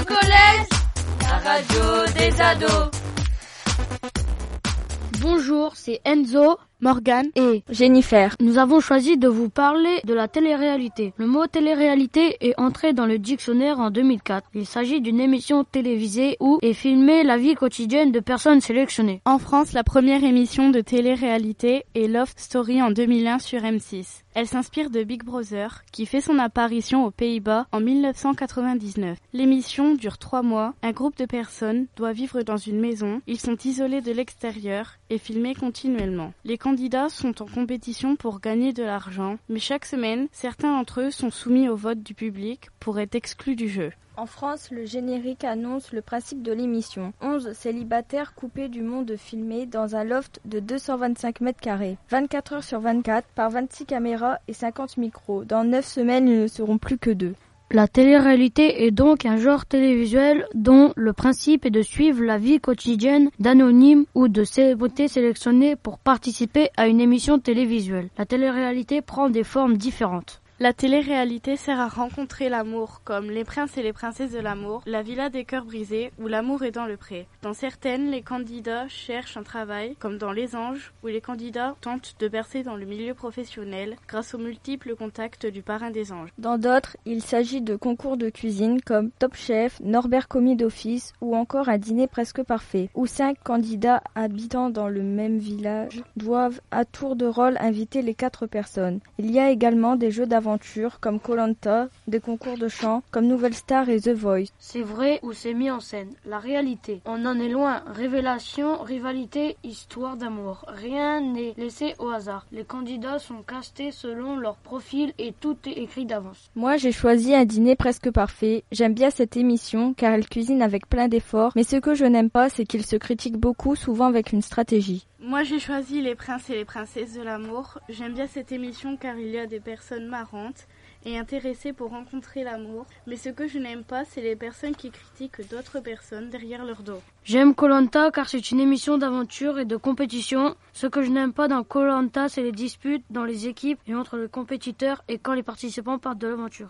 au collège, la radio des ados. Bonjour, c'est Enzo. Morgane et Jennifer. Nous avons choisi de vous parler de la télé-réalité. Le mot télé-réalité est entré dans le dictionnaire en 2004. Il s'agit d'une émission télévisée où est filmée la vie quotidienne de personnes sélectionnées. En France, la première émission de télé-réalité est Love Story en 2001 sur M6. Elle s'inspire de Big Brother, qui fait son apparition aux Pays-Bas en 1999. L'émission dure trois mois. Un groupe de personnes doit vivre dans une maison. Ils sont isolés de l'extérieur et filmés continuellement. Les candidats sont en compétition pour gagner de l'argent, mais chaque semaine, certains d'entre eux sont soumis au vote du public pour être exclus du jeu. En France, le générique annonce le principe de l'émission. 11 célibataires coupés du monde filmé dans un loft de 225 mètres carrés. 24 heures sur 24 par 26 caméras et 50 micros. Dans 9 semaines, ils ne seront plus que deux. La télé-réalité est donc un genre télévisuel dont le principe est de suivre la vie quotidienne d'anonymes ou de célébrités sélectionnées pour participer à une émission télévisuelle. La télé-réalité prend des formes différentes. La télé-réalité sert à rencontrer l'amour, comme Les princes et les princesses de l'amour, La villa des cœurs brisés ou L'amour est dans le pré. Dans certaines, les candidats cherchent un travail, comme dans Les anges, où les candidats tentent de percer dans le milieu professionnel grâce aux multiples contacts du parrain des anges. Dans d'autres, il s'agit de concours de cuisine comme Top Chef, Norbert Commis d'office ou encore un dîner presque parfait, où cinq candidats habitant dans le même village doivent à tour de rôle inviter les quatre personnes. Il y a également des jeux d'aventure comme Colanta, des concours de chant comme Nouvelle Star et The Voice. C'est vrai ou c'est mis en scène? La réalité, on en est loin. Révélation, rivalité, histoire d'amour. Rien n'est laissé au hasard. Les candidats sont castés selon leur profil et tout est écrit d'avance. Moi, j'ai choisi un dîner presque parfait. J'aime bien cette émission car elle cuisine avec plein d'efforts, mais ce que je n'aime pas, c'est qu'il se critique beaucoup, souvent avec une stratégie. Moi j'ai choisi Les Princes et les Princesses de l'amour. J'aime bien cette émission car il y a des personnes marrantes et intéressées pour rencontrer l'amour. Mais ce que je n'aime pas, c'est les personnes qui critiquent d'autres personnes derrière leur dos. J'aime Colanta car c'est une émission d'aventure et de compétition. Ce que je n'aime pas dans Colanta, c'est les disputes dans les équipes et entre les compétiteurs et quand les participants partent de l'aventure.